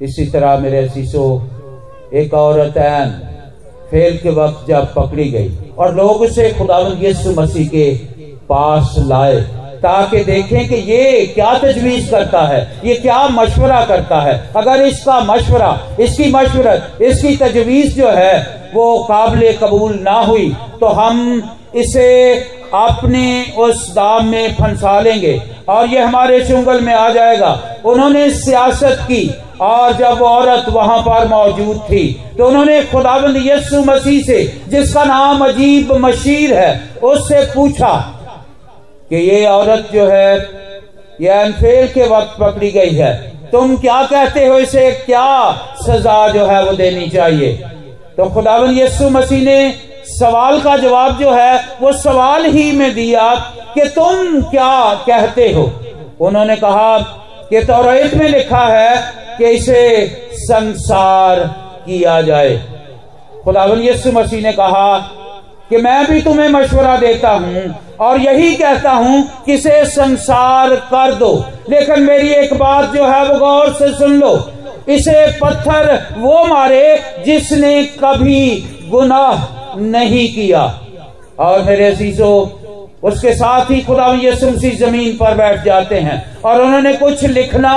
इसी तरह मेरे असीसो एक औरत ऐन फेल के वक्त जब पकड़ी गई और लोग उसे खुदावन यीशु मसीह के पास लाए ताकि देखें कि ये क्या तजवीज करता है, ये क्या मशवरा करता है। अगर इसका मशवरा, इसकी मशवरत, इसकी तजवीज जो है वो काबिल कबूल ना हुई तो हम इसे अपने उस दाम में फंसा लेंगे और ये हमारे चुंगल में आ जाएगा। उन्होंने सियासत की और जब औरत वहाँ पर मौजूद थी तो उन्होंने खुदाबंद यस्सु मसीह से, जिसका नाम अजीब मशीर है, उससे पूछा कि ये औरत जो है, ये अनफेल के वक्त पकड़ी गई है। तुम क्या कहते हो इसे? क्या सजा जो है वो देनी चाहिए? तो खुदाबंद यस्सु मसीह ने सवाल का जवाब जो है, वो सवाल ही में दिया कि तुम क्या कहते हो? उन्होंने कहा कि तौरेत में लिखा है कि इसे संसार किया जाए। खुदावन यस्सु मसीह ने कहा कि मैं भी तुम्हें मशवरा देता हूँ और यही कहता हूँ कि इसे संसार कर दो। लेकिन मेरी एक बात जो है, वो गौर से सुन लो। इसे पत्थर वो मारे जिसने कभी गुनाह नहीं किया। और मेरे अजीजों, उसके साथ ही खुदा यसुमसी ज़मीन पर बैठ जाते हैं और उन्होंने कुछ लिखना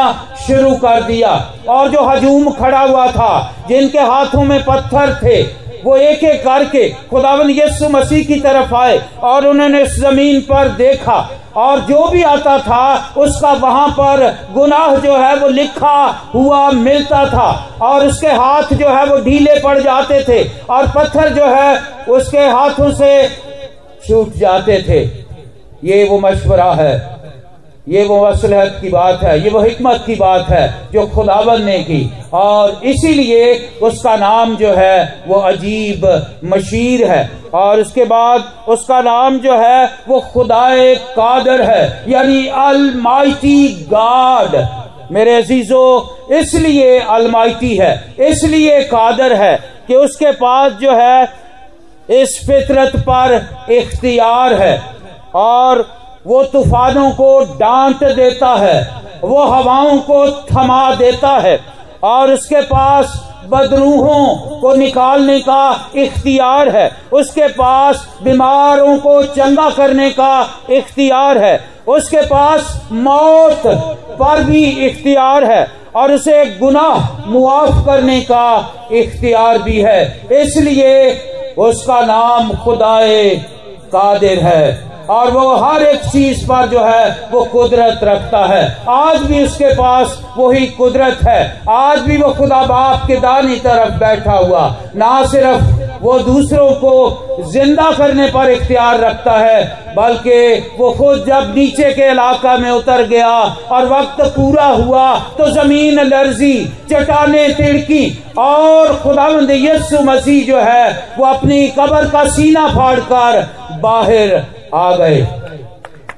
शुरू कर दिया। और जो हजूम खड़ा हुआ था, जिनके हाथों में पत्थर थे वो एक एक करके खुदावन यस्सु मसीह की तरफ़ आए और उन्होंने ज़मीन पर देखा और जो भी आता था, उसका वहाँ पर गुनाह जो है वो लिखा हुआ मिलता था और उसके हाथ जो है वो ढीले पड़ जाते थे और पत्थर जो है उसके हाथों से छूट जाते थे। ये वो मशवरा है। ये वो असलहत की बात है, ये वो हिकमत की बात है जो खुदावन ने की। और इसीलिए उसका नाम जो है, वो अजीब मशीर है। और उसके बाद उसका नाम जो है, वो खुदाए कादर है, यानी अलमाइटी गाड। मेरे अजीजो, इसलिए अलमाइटी है, इसलिए कादर है कि उसके पास जो है, इस फितरत पर इख्तियार है। और वो तूफानों को डांट देता है, वो हवाओं को थमा देता है और उसके पास बदरूहों को निकालने का इख्तियार है। उसके पास बीमारों को चंगा करने का इख्तियार है। उसके पास मौत पर भी इख्तियार है और उसे गुनाह मुआफ करने का इख्तियार भी है। इसलिए उसका नाम खुदाए कादिर है। और वो हर एक चीज़ पर जो है, वो कुदरत रखता है। आज भी उसके पास वही कुदरत है। आज भी वो खुदा बाप के दानी तरफ़ बैठा हुआ। ना सिर्फ़ वो दूसरों को ज़िंदा करने पर इख्तियार रखता है, बल्कि वो खुद जब नीचे के इलाका में उतर गया और वक्त पूरा हुआ तो ज़मीन लर्जी चटाने तिड़की और खुदावंद यस्सु मसीह जो है, वो अपनी कबर का सीना फाड़कर बाहर आ गए।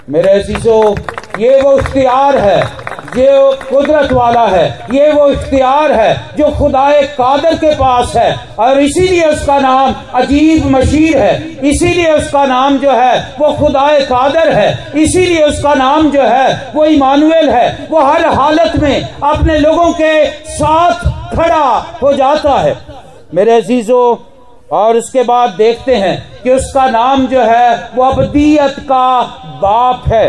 मेरे अजीजों ये वो इख्तियार है, ये कुदरत वाला है, ये वो इख्तियार है जो खुदाए कादर के पास है और इसीलिए उसका नाम अजीब मशीर है। इसीलिए उसका नाम जो है वो खुदाए कादर है। इसीलिए उसका नाम जो है वो इमानुएल है। वो हर हालत में अपने लोगों के साथ खड़ा हो जाता है। मेरे अजीजों और उसके बाद देखते हैं कि उसका नाम जो है, वो अबदियत का बाप है।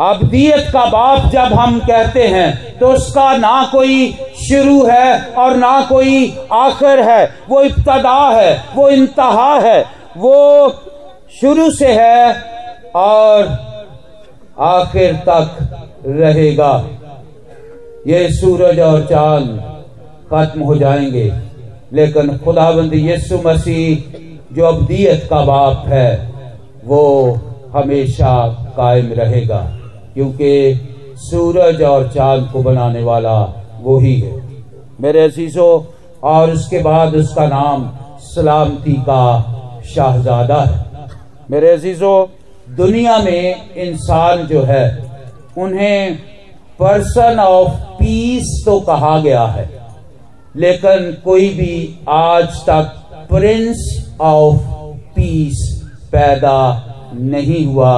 अबदीयत का बाप जब हम कहते हैं तो उसका ना कोई शुरू है और ना कोई आखिर है। वो इब्तदा है, वो इंतहा है, वो शुरू से है और आखिर तक रहेगा। ये सूरज और चाँद खत्म हो जाएँगे। लेकिन खुदाबंद यस्सु मसीह जो अबदियत का बाप है, वो हमेशा कायम रहेगा, क्योंकि सूरज और चाँद को बनाने वाला वो ही है। मेरे अजीजों, और उसके बाद उसका नाम सलामती का शाहजादा है। मेरे अजीजों, दुनिया में इंसान जो है, उन्हें पर्सन ऑफ़ पीस तो कहा गया है। लेकिन कोई भी आज तक प्रिंस ऑफ़ पीस पैदा नहीं हुआ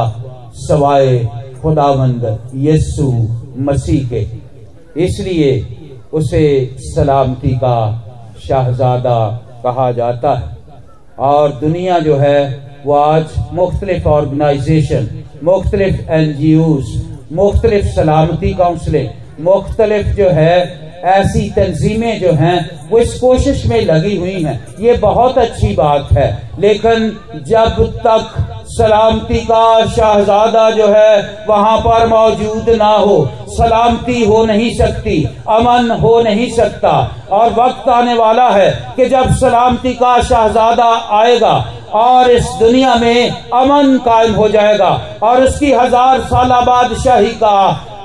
सवाए खुदावंद यस्सु मसीह के। इसलिए उसे सलामती का शाहजादा कहा जाता है। और दुनिया जो है, वो आज मुख्तलिफ़ ऑर्गेनाइजेशन, मुख्तलिफ़ एन जी ओज मुख्तलिफ़ सलामती काउंसलिंग, मुख्तलिफ़ जो है ऐसी तंजीमें जो हैं, वो इस कोशिश में लगी हुई हैं। ये बहुत अच्छी बात है। लेकिन जब तक सलामती का शाहजादा जो है, वहाँ पर मौजूद ना हो, सलामती हो नहीं सकती, अमन हो नहीं सकता, और वक्त आने वाला है कि जब सलामती का शाहजादा आएगा, और इस दुनिया में अमन कायम हो जाएगा, और उसकी हज़ार साल बादशाही का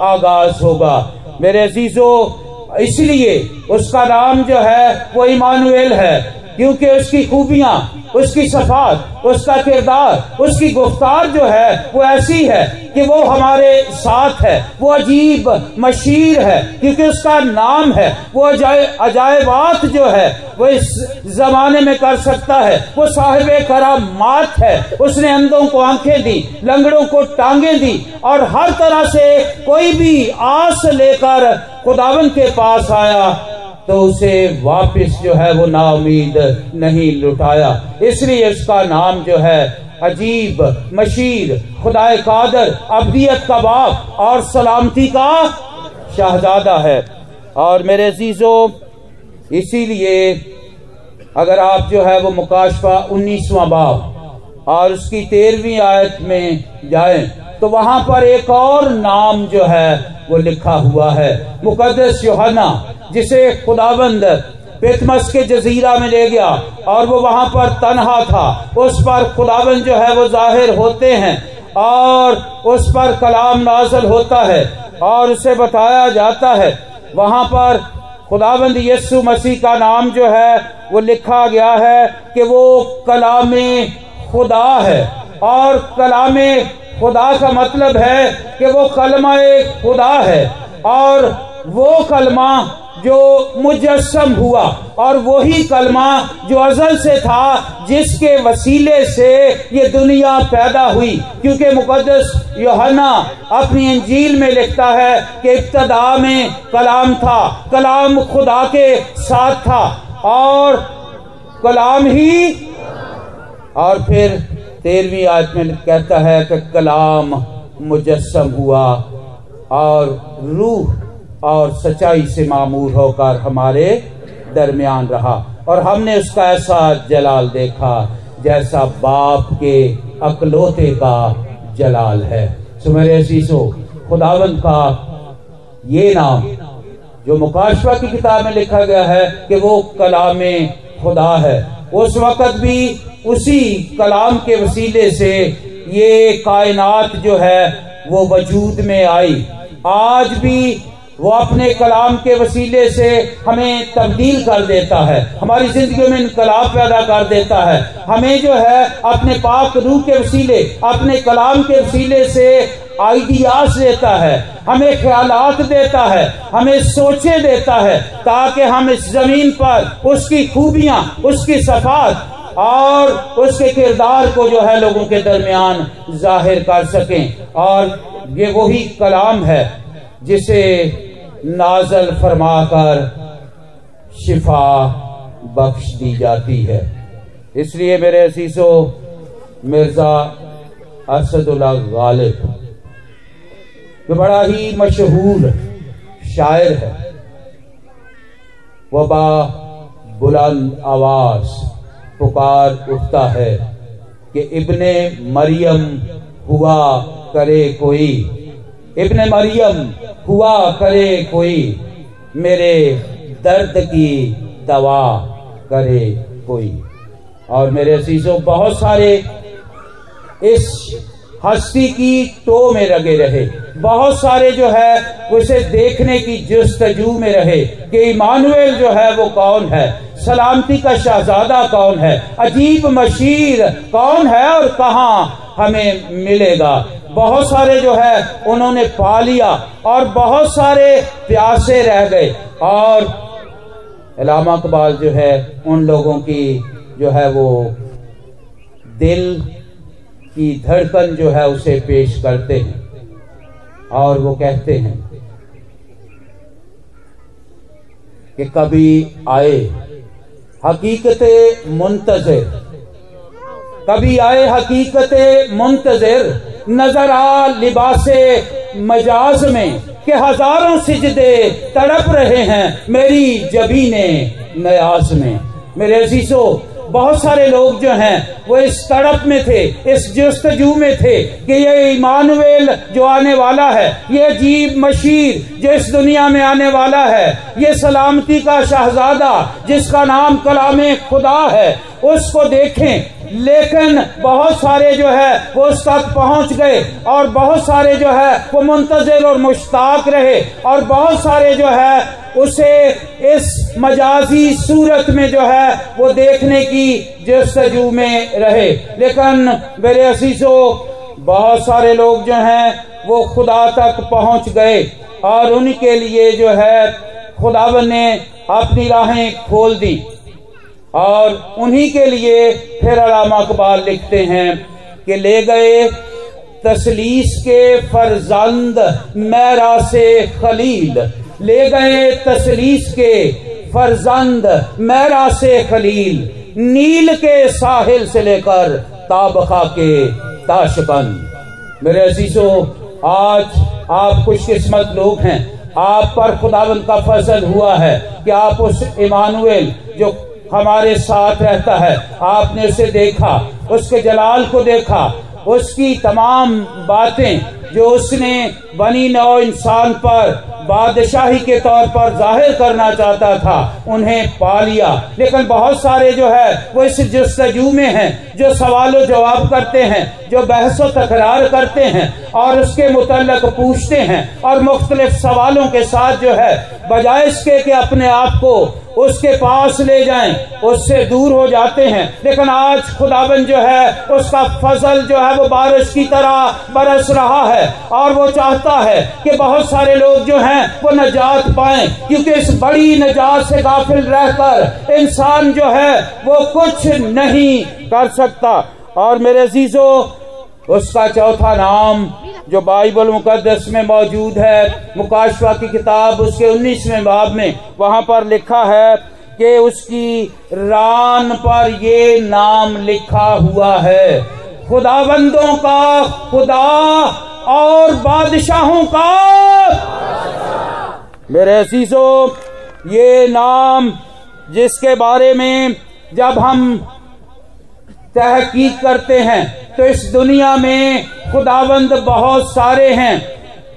आगाज़ होगा। मेरे अजीजों इसलिए उसका नाम जो है वो इमानुएल है। क्योंकि उसकी खूबियाँ, उसकी सफात उसका किरदार, उसकी गुफ्तार जो है, वो ऐसी है कि वो हमारे साथ है। वो अजीब मशीर है, क्योंकि उसका नाम है, वो अजायबात जो है, वो इस जमाने में कर सकता है। वो साहिब करामात है, उसने अंधों को आँखें दी, लंगड़ों को टांगे दी, और हर तरह से कोई भी आस लेकर खुदावन के पास आया। तो उसे वापस जो है वो नाउमीद नहीं लुटाया। इसलिए उसका नाम जो है अजीब, मशीर, खुदाए कादर, अबदियत का बाप और सलामती का शाहजादा है। और मेरे अजीजों, इसीलिए अगर आप जो है वो मुकाशफा उन्नीसवा बाप और उसकी तेरहवीं आयत में जाएँ तो वहाँ पर एक और नाम जो है वो लिखा हुआ है। मुकदस योहना जिसे खुदाबंद पेतमस के जजीरा में ले गया और वो वहाँ पर तनहा था। उस पर खुदाबंद जो है वो ज़ाहिर होते हैं और उस पर कलाम नाजल होता है और उसे बताया जाता है। वहाँ पर खुदाबंद यस्सु मसीह का नाम जो है वो लिखा गया है कि वो कलाम खुदा है और कलाम खुदा का मतलब है कि वो कलमा खुदा है और वो कलमा जो मुजस्म हुआ और वही कलमा जो अजल से था, जिसके वसीले से ये दुनिया पैदा हुई। क्योंकि मुकदस योहना अपनी अंजील में लिखता है कि इब्तदा में कलाम था, कलाम खुदा के साथ था और कलाम ही और फिर तेरहवीं आज में कहता है कि कलाम मुजस्म हुआ और रूह और सच्चाई से मामूर होकर हमारे दरमियान रहा। और हमने उसका ऐसा जलाल देखा जैसा बाप के अकलोते का जलाल है। सो मेरे असीसो खुदावन का ये नाम, जो मुकाशवा की किताब में लिखा गया है कि वो कलाम खुदा है। उस वक्त भी उसी कलाम के वसीले से ये कायनात जो है वो वजूद में आई। आज भी वो अपने कलाम के वसीले से हमें तब्दील कर देता है। हमारी ज़िंदगी में इनकलाब पैदा कर देता है। हमें जो है अपने पाक रूह के वसीले, अपने कलाम के वसीले से आइडियाज़ देता है। हमें ख्यालात देता है। हमें सोचे देता है ताकि हम इस ज़मीन पर उसकी खूबियाँ, उसकी सफात और उसके किरदार को जो है लोगों के दरमियान ज़ाहिर कर सकें। और ये वही कलाम है जिसे नाजल फरमाकर शिफा बख्श दी जाती है। इसलिए मेरे असीसो मिर्ज़ा असदुल्ला गालिब, जो बड़ा ही मशहूर शायर है, वबा बुलंद आवाज़ पुकार उठता है कि इब्ने मरियम हुआ करे कोई। इब्ने मरियम, हुआ करे कोई, मेरे दर्द की दवा करे कोई। और मेरे अजीजों, बहुत सारे इस हस्ती की टो में लगे रहे। बहुत सारे जो है उसे देखने की जस्तजू में रहे कि इमानुएल जो है, वो कौन है? सलामती का शहजादा कौन है? अजीब मशीर कौन है और कहा हमें मिलेगा? बहुत सारे जो है, उन्होंने पा लिया और बहुत सारे प्यासे रह गए। और इकबाल जो है, उन लोगों की जो है वो दिल की धड़कन जो है, उसे पेश करते हैं और वो कहते हैं कि कभी आए, हकीकत मुंतजर कभी आए हकीकत मुंतजर, नज़र आ लिबासे मजाज में कि हज़ारों सिजदे तड़प रहे हैं मेरी जबीने नयाज में। मेरे अजीजों, बहुत सारे लोग जो हैं, वो इस तड़प में थे, इस जस्तजू में थे कि ये इमानुएल जो आने वाला है, ये अजीब मशीर जो इस दुनिया में आने वाला है, ये सलामती का शहजादा जिसका नाम कलाम खुदा है, उसको देखें लेकिन बहुत सारे जो है, वो उस तक पहुँच गए और बहुत सारे जो है, वो मुंतजर और मुश्ताक रहे और बहुत सारे जो है, उसे इस मजाजी सूरत में जो है, वो देखने की जस्तजू में रहे। लेकिन मेरे असीसो बहुत सारे लोग जो हैं, वो खुदा तक पहुँच गए और उनके लिए जो है, खुदावन ने अपनी राहें खोल दी। और उन्हीं के लिए फिर अलामा अकबाल लिखते हैं कि ले गए तसलीस के फरजंद मैरा से खलील। ले गए तसलीस के फरजंद मैरा से खलील। नील के साहिल से लेकर ताबखा के ताशबंद। मेरे अजीजों, आज आप खुशकिस्मत लोग हैं। आप पर खुदावन का फजल हुआ है कि आप उस इमानुएल जो हमारे साथ रहता है। आपने उसे देखा, उसके जलाल को देखा, उसकी तमाम बातें जो उसने बनी नौ इंसान पर, बादशाही के तौर पर ज़ाहिर करना चाहता था, उन्हें पा लिया। लेकिन बहुत सारे जो है, वो इस जस्तजू में हैं, जो सवाल जवाब करते हैं, जो बहस तकरार करते हैं और उसके मुतलक पूछते हैं और मुख्तलिफ़ सवालों के साथ जो है, बजाय इसके कि अपने आप को उसके पास ले जाएँ, उससे दूर हो जाते हैं। लेकिन आज खुदाबन जो है, उसका फ़सल जो है, वो बारिश की तरह बरस रहा है। और वो चाहता है कि बहुत सारे लोग जो हैं, वो नजात पाए, क्योंकि इस बड़ी नजात से गाफिल रहकर इंसान जो है, वो कुछ नहीं कर सकता। और मेरे जीजो उसका चौथा नाम जो बाइबल मुकदस में मौजूद है, मुकाशवा की किताब उसके उन्नीसवें बाब में, वहाँ पर लिखा है कि उसकी रान पर ये नाम लिखा हुआ है। खुदाबंदों का खुदा और बादशाहों का मेरे असीसो ये नाम जिसके बारे में जब हम तहकीक करते हैं। तो इस दुनिया में खुदाबंद बहुत सारे हैं,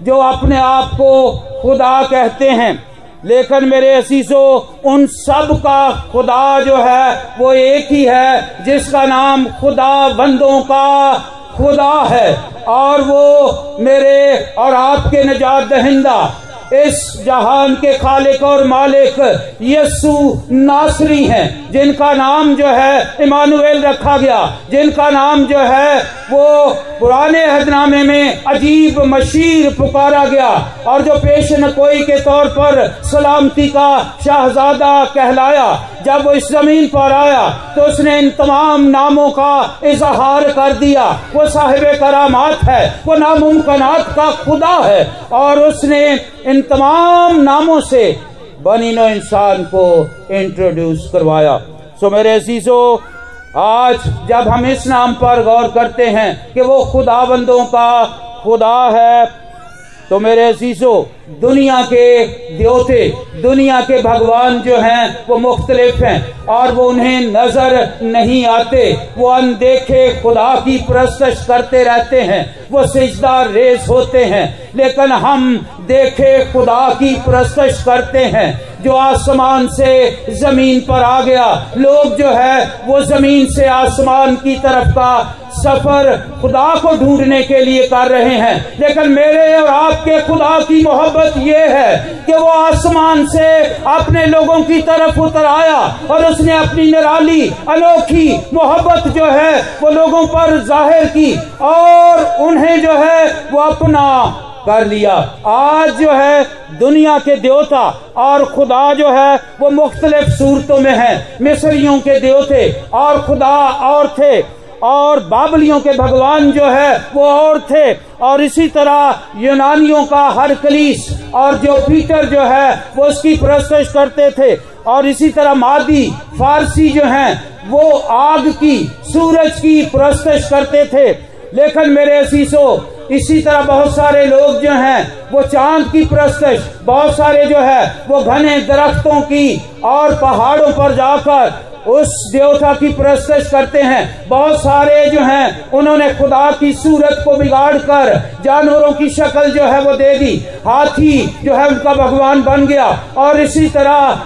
जो अपने आप को खुदा कहते हैं। लेकिन मेरे असीसो उन सब का खुदा जो है, वो एक ही है, जिसका नाम खुदा बंदों का खुदा है। और वो मेरे और आपके निजात दहिंदा इस जहान के खालिक और मालिक यसु नासरी हैं, जिनका नाम जो है इमानुएल रखा गया। जिनका नाम जो है वो पुराने हदनामे में अजीब मशीर पुकारा गया। और जो पेशन कोई के तौर पर सलामती का शाहजादा कहलाया, जब वो इस ज़मीन पर आया तो उसने इन तमाम नामों का इजहार कर दिया। वो साहिब करामात है, वो नामुमकनात का खुदा है। और उसने इन तमाम नामों से बनी नो इंसान को इंट्रोड्यूस करवाया। सो मेरे अजीजो, आज जब हम इस नाम पर गौर करते हैं कि वो खुदाबंदों का खुदा है तो मेरे अजीजो, दुनिया के देवते, दुनिया के भगवान जो हैं, वो मुख्तलिफ़ हैं और वो उन्हें नज़र नहीं आते। वो अनदेखे खुदा की प्रस्तश करते रहते हैं। वो सिजदार रेस होते हैं। लेकिन हम देखे खुदा की प्रस्तश करते हैं, जो आसमान से ज़मीन पर आ गया। लोग जो है, वो ज़मीन से आसमान की तरफ़ का सफ़र खुदा को ढूँढने के लिए कर रहे हैं। लेकिन मेरे और आपके खुदा की मोहब्बत ये है कि वो आसमान से अपने लोगों की तरफ़ उतर आया और उसने अपनी निराली, अनोखी मोहब्बत जो है, वो लोगों पर ज़ाहिर की और उन्हें जो है, वो अपना कर लिया। आज जो है दुनिया के देवता और खुदा जो है वो मुख्तलिफ़ सूरतों में है। मिस्रियों के देवते और खुदा और थे। और बाबलियों के भगवान जो है वो और थे। और इसी तरह यूनानियों का हर कलीस और जो पीटर जो है वो उसकी प्रस्तुत करते थे। और इसी तरह मादी, फारसी जो हैं, वो आग की, सूरज की प्रस्तुत करते थे। लेकिन मेरे असीसो इसी तरह बहुत सारे लोग जो हैं, वो चाँद की प्रस्तुत बहुत सारे जो है, वो घने दरख्तों की और पहाड़ों पर जाकर उस देवता की प्रस्तुत करते हैं। बहुत सारे जो हैं, उन्होंने खुदा की सूरत को बिगाड़ कर, जानवरों की शक्ल जो है वो दे दी। हाथी जो है, उनका भगवान बन गया। और इसी तरह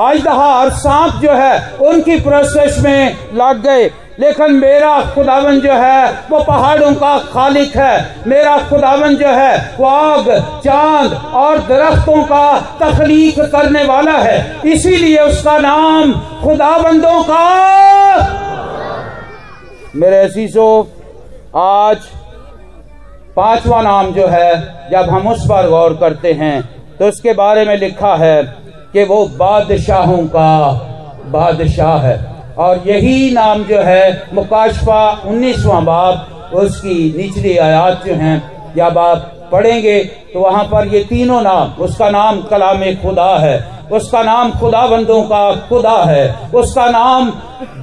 अजदहा और सांप जो है, उनकी प्रोसेस में लग गए। लेकिन मेरा खुदावन जो है, वो पहाड़ों का खालिक है। मेरा खुदावन जो है, वो आग, चाँद और दरख्तों का तखलीक करने वाला है। इसीलिए उसका नाम खुदाबंदों का मेरे शीशो आज पांचवा नाम जो है, जब हम उस पर गौर करते हैं तो उसके बारे में लिखा है कि वो बादशाहों का बादशाह है। और यही नाम जो है मुकाशफा उन्नीसवा बाब, उसकी निचली आयात जो हैं, जब आप पढ़ेंगे तो वहाँ पर ये तीनों नाम, उसका नाम कलाम खुदा है, उसका नाम खुदा बंदों का खुदा है, उसका नाम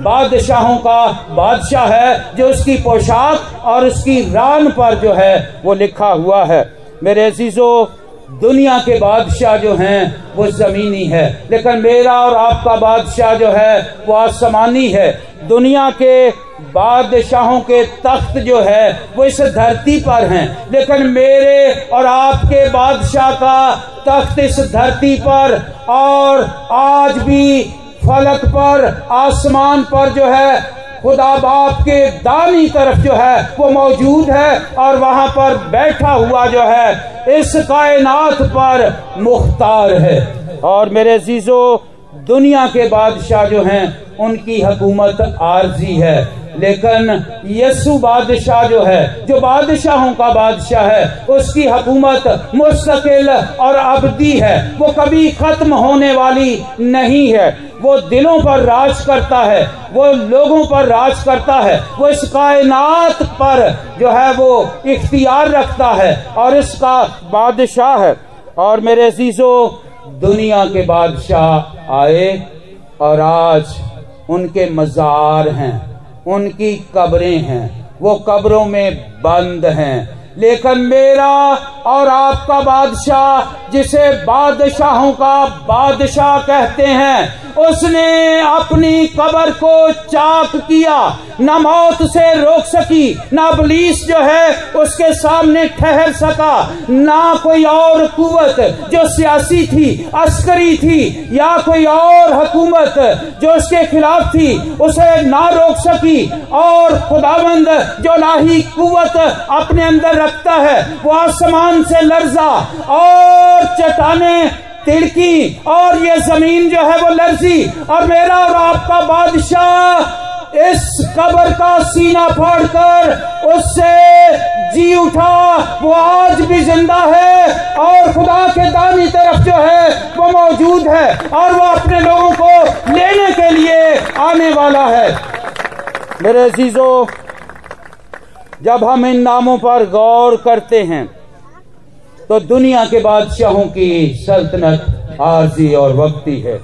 बादशाहों का बादशाह है, जो उसकी पोशाक और उसकी रान पर जो है वो लिखा हुआ है। मेरे अजीजों दुनिया के बादशाह जो हैं, वो जमीनी है। लेकिन मेरा और आपका बादशाह जो है, वो आसमानी है। दुनिया के बादशाहों के तख्त जो है, वो इस धरती पर हैं। लेकिन मेरे और आपके बादशाह का तख्त इस धरती पर और आज भी फलक पर, आसमान पर जो है खुदा बाप के दानी तरफ़ जो है, वो मौजूद है और वहाँ पर बैठा हुआ जो है, इस कायनात पर मुख्तार है। और मेरे जीजो दुनिया के बादशाह जो हैं, उनकी हकूमत आरजी है। लेकिन यसु बादशाह जो है, जो बादशाहों का बादशाह है, उसकी हकूमत मुस्तकिल और अबदी है। वो कभी खत्म होने वाली नहीं है। वो दिलों पर राज करता है, वो लोगों पर राज करता है, वो इस कायनात पर जो है वो इख्तियार रखता है और इसका बादशाह है। और मेरे शीशो दुनिया के बादशाह आए और आज उनके मज़ार हैं, उनकी कब्रें हैं, वो कब्रों में बंद हैं। लेकिन मेरा और आपका बादशाह, जिसे बादशाहों का बादशाह कहते हैं, उसने अपनी कबर को चाक किया। न मौत से रोक सकी, न पुलिस जो है उसके सामने ठहर सका। ना कोई और कुवत जो सियासी थी, अस्करी थी, या कोई और हुकूमत जो उसके खिलाफ थी, उसे ना रोक सकी। और खुदाबंद जो ना ही कुवत अपने अंदर रखता है, वो आसमान से लर्जा और चटाने तिड़की और ये ज़मीन जो है वो लर्जी। और मेरा और आपका बादशाह इस कबर का सीना फाड़कर उससे जी उठा। वो आज भी ज़िंदा है और खुदा के दानी तरफ़ जो है वो मौजूद है और वो अपने लोगों को लेने के लिए आने वाला है। मेरे चीज़ों जब हम इन नामों पर गौर करते हैं तो दुनिया के बादशाहों की सल्तनत आरजी और वक्ती है।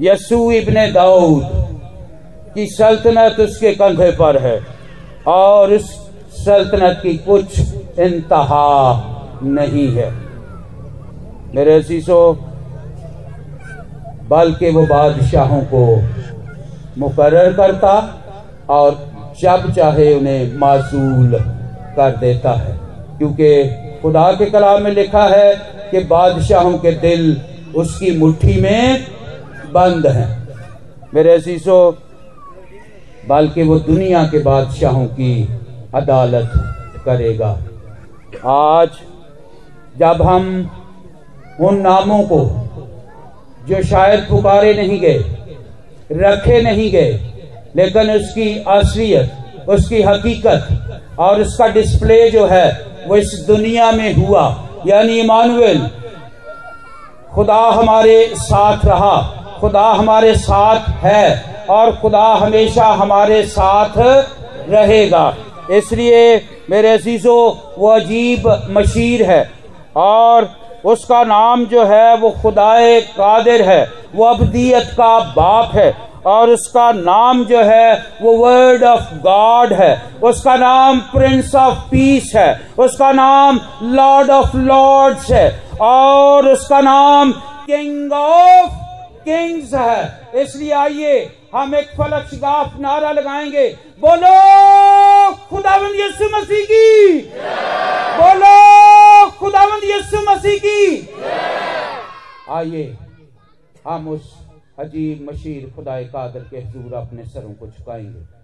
यसू इब्ने दाऊद की सल्तनत उसके कंधे पर है और उस सल्तनत की कुछ इंतहा नहीं है। मेरे शीशो बल्कि वो बादशाहों को मुकर्र करता और जब चाहे उन्हें मासूल कर देता है। क्योंकि खुदा के कलाम में लिखा है कि बादशाहों के दिल उसकी मुट्ठी में बंद हैं। मेरे शीशो बल्कि वो दुनिया के बादशाहों की अदालत करेगा। आज जब हम उन नामों को, जो शायद पुकारे नहीं गए, रखे नहीं गए लेकिन उसकी असलियत, उसकी हकीकत और उसका डिस्प्ले जो है, वो इस दुनिया में हुआ। यानी इमानुएल, खुदा हमारे साथ रहा, खुदा हमारे साथ है और खुदा हमेशा हमारे साथ रहेगा। इसलिए मेरे अजीजों, वो अजीब मशीर है और उसका नाम जो है, वो खुदाए कादिर है, वो अबदियत का बाप है। और उसका नाम जो है, वो वर्ड ऑफ़ गॉड है। उसका नाम प्रिंस ऑफ़ पीस है। उसका नाम लॉर्ड ऑफ़ लॉर्ड्स है। और उसका नाम किंग ऑफ़ किंग्स है। इसलिए आइए, हम एक फलक नारा लगाएँगे। बोलो, खुदावंद यीशु मसीह की। बोलो, खुदावंद यीशु मसीह की। आइए, हम उस अजीब मशीर खुदाए कादर के हजूर अपने सरों को झुकाएँगे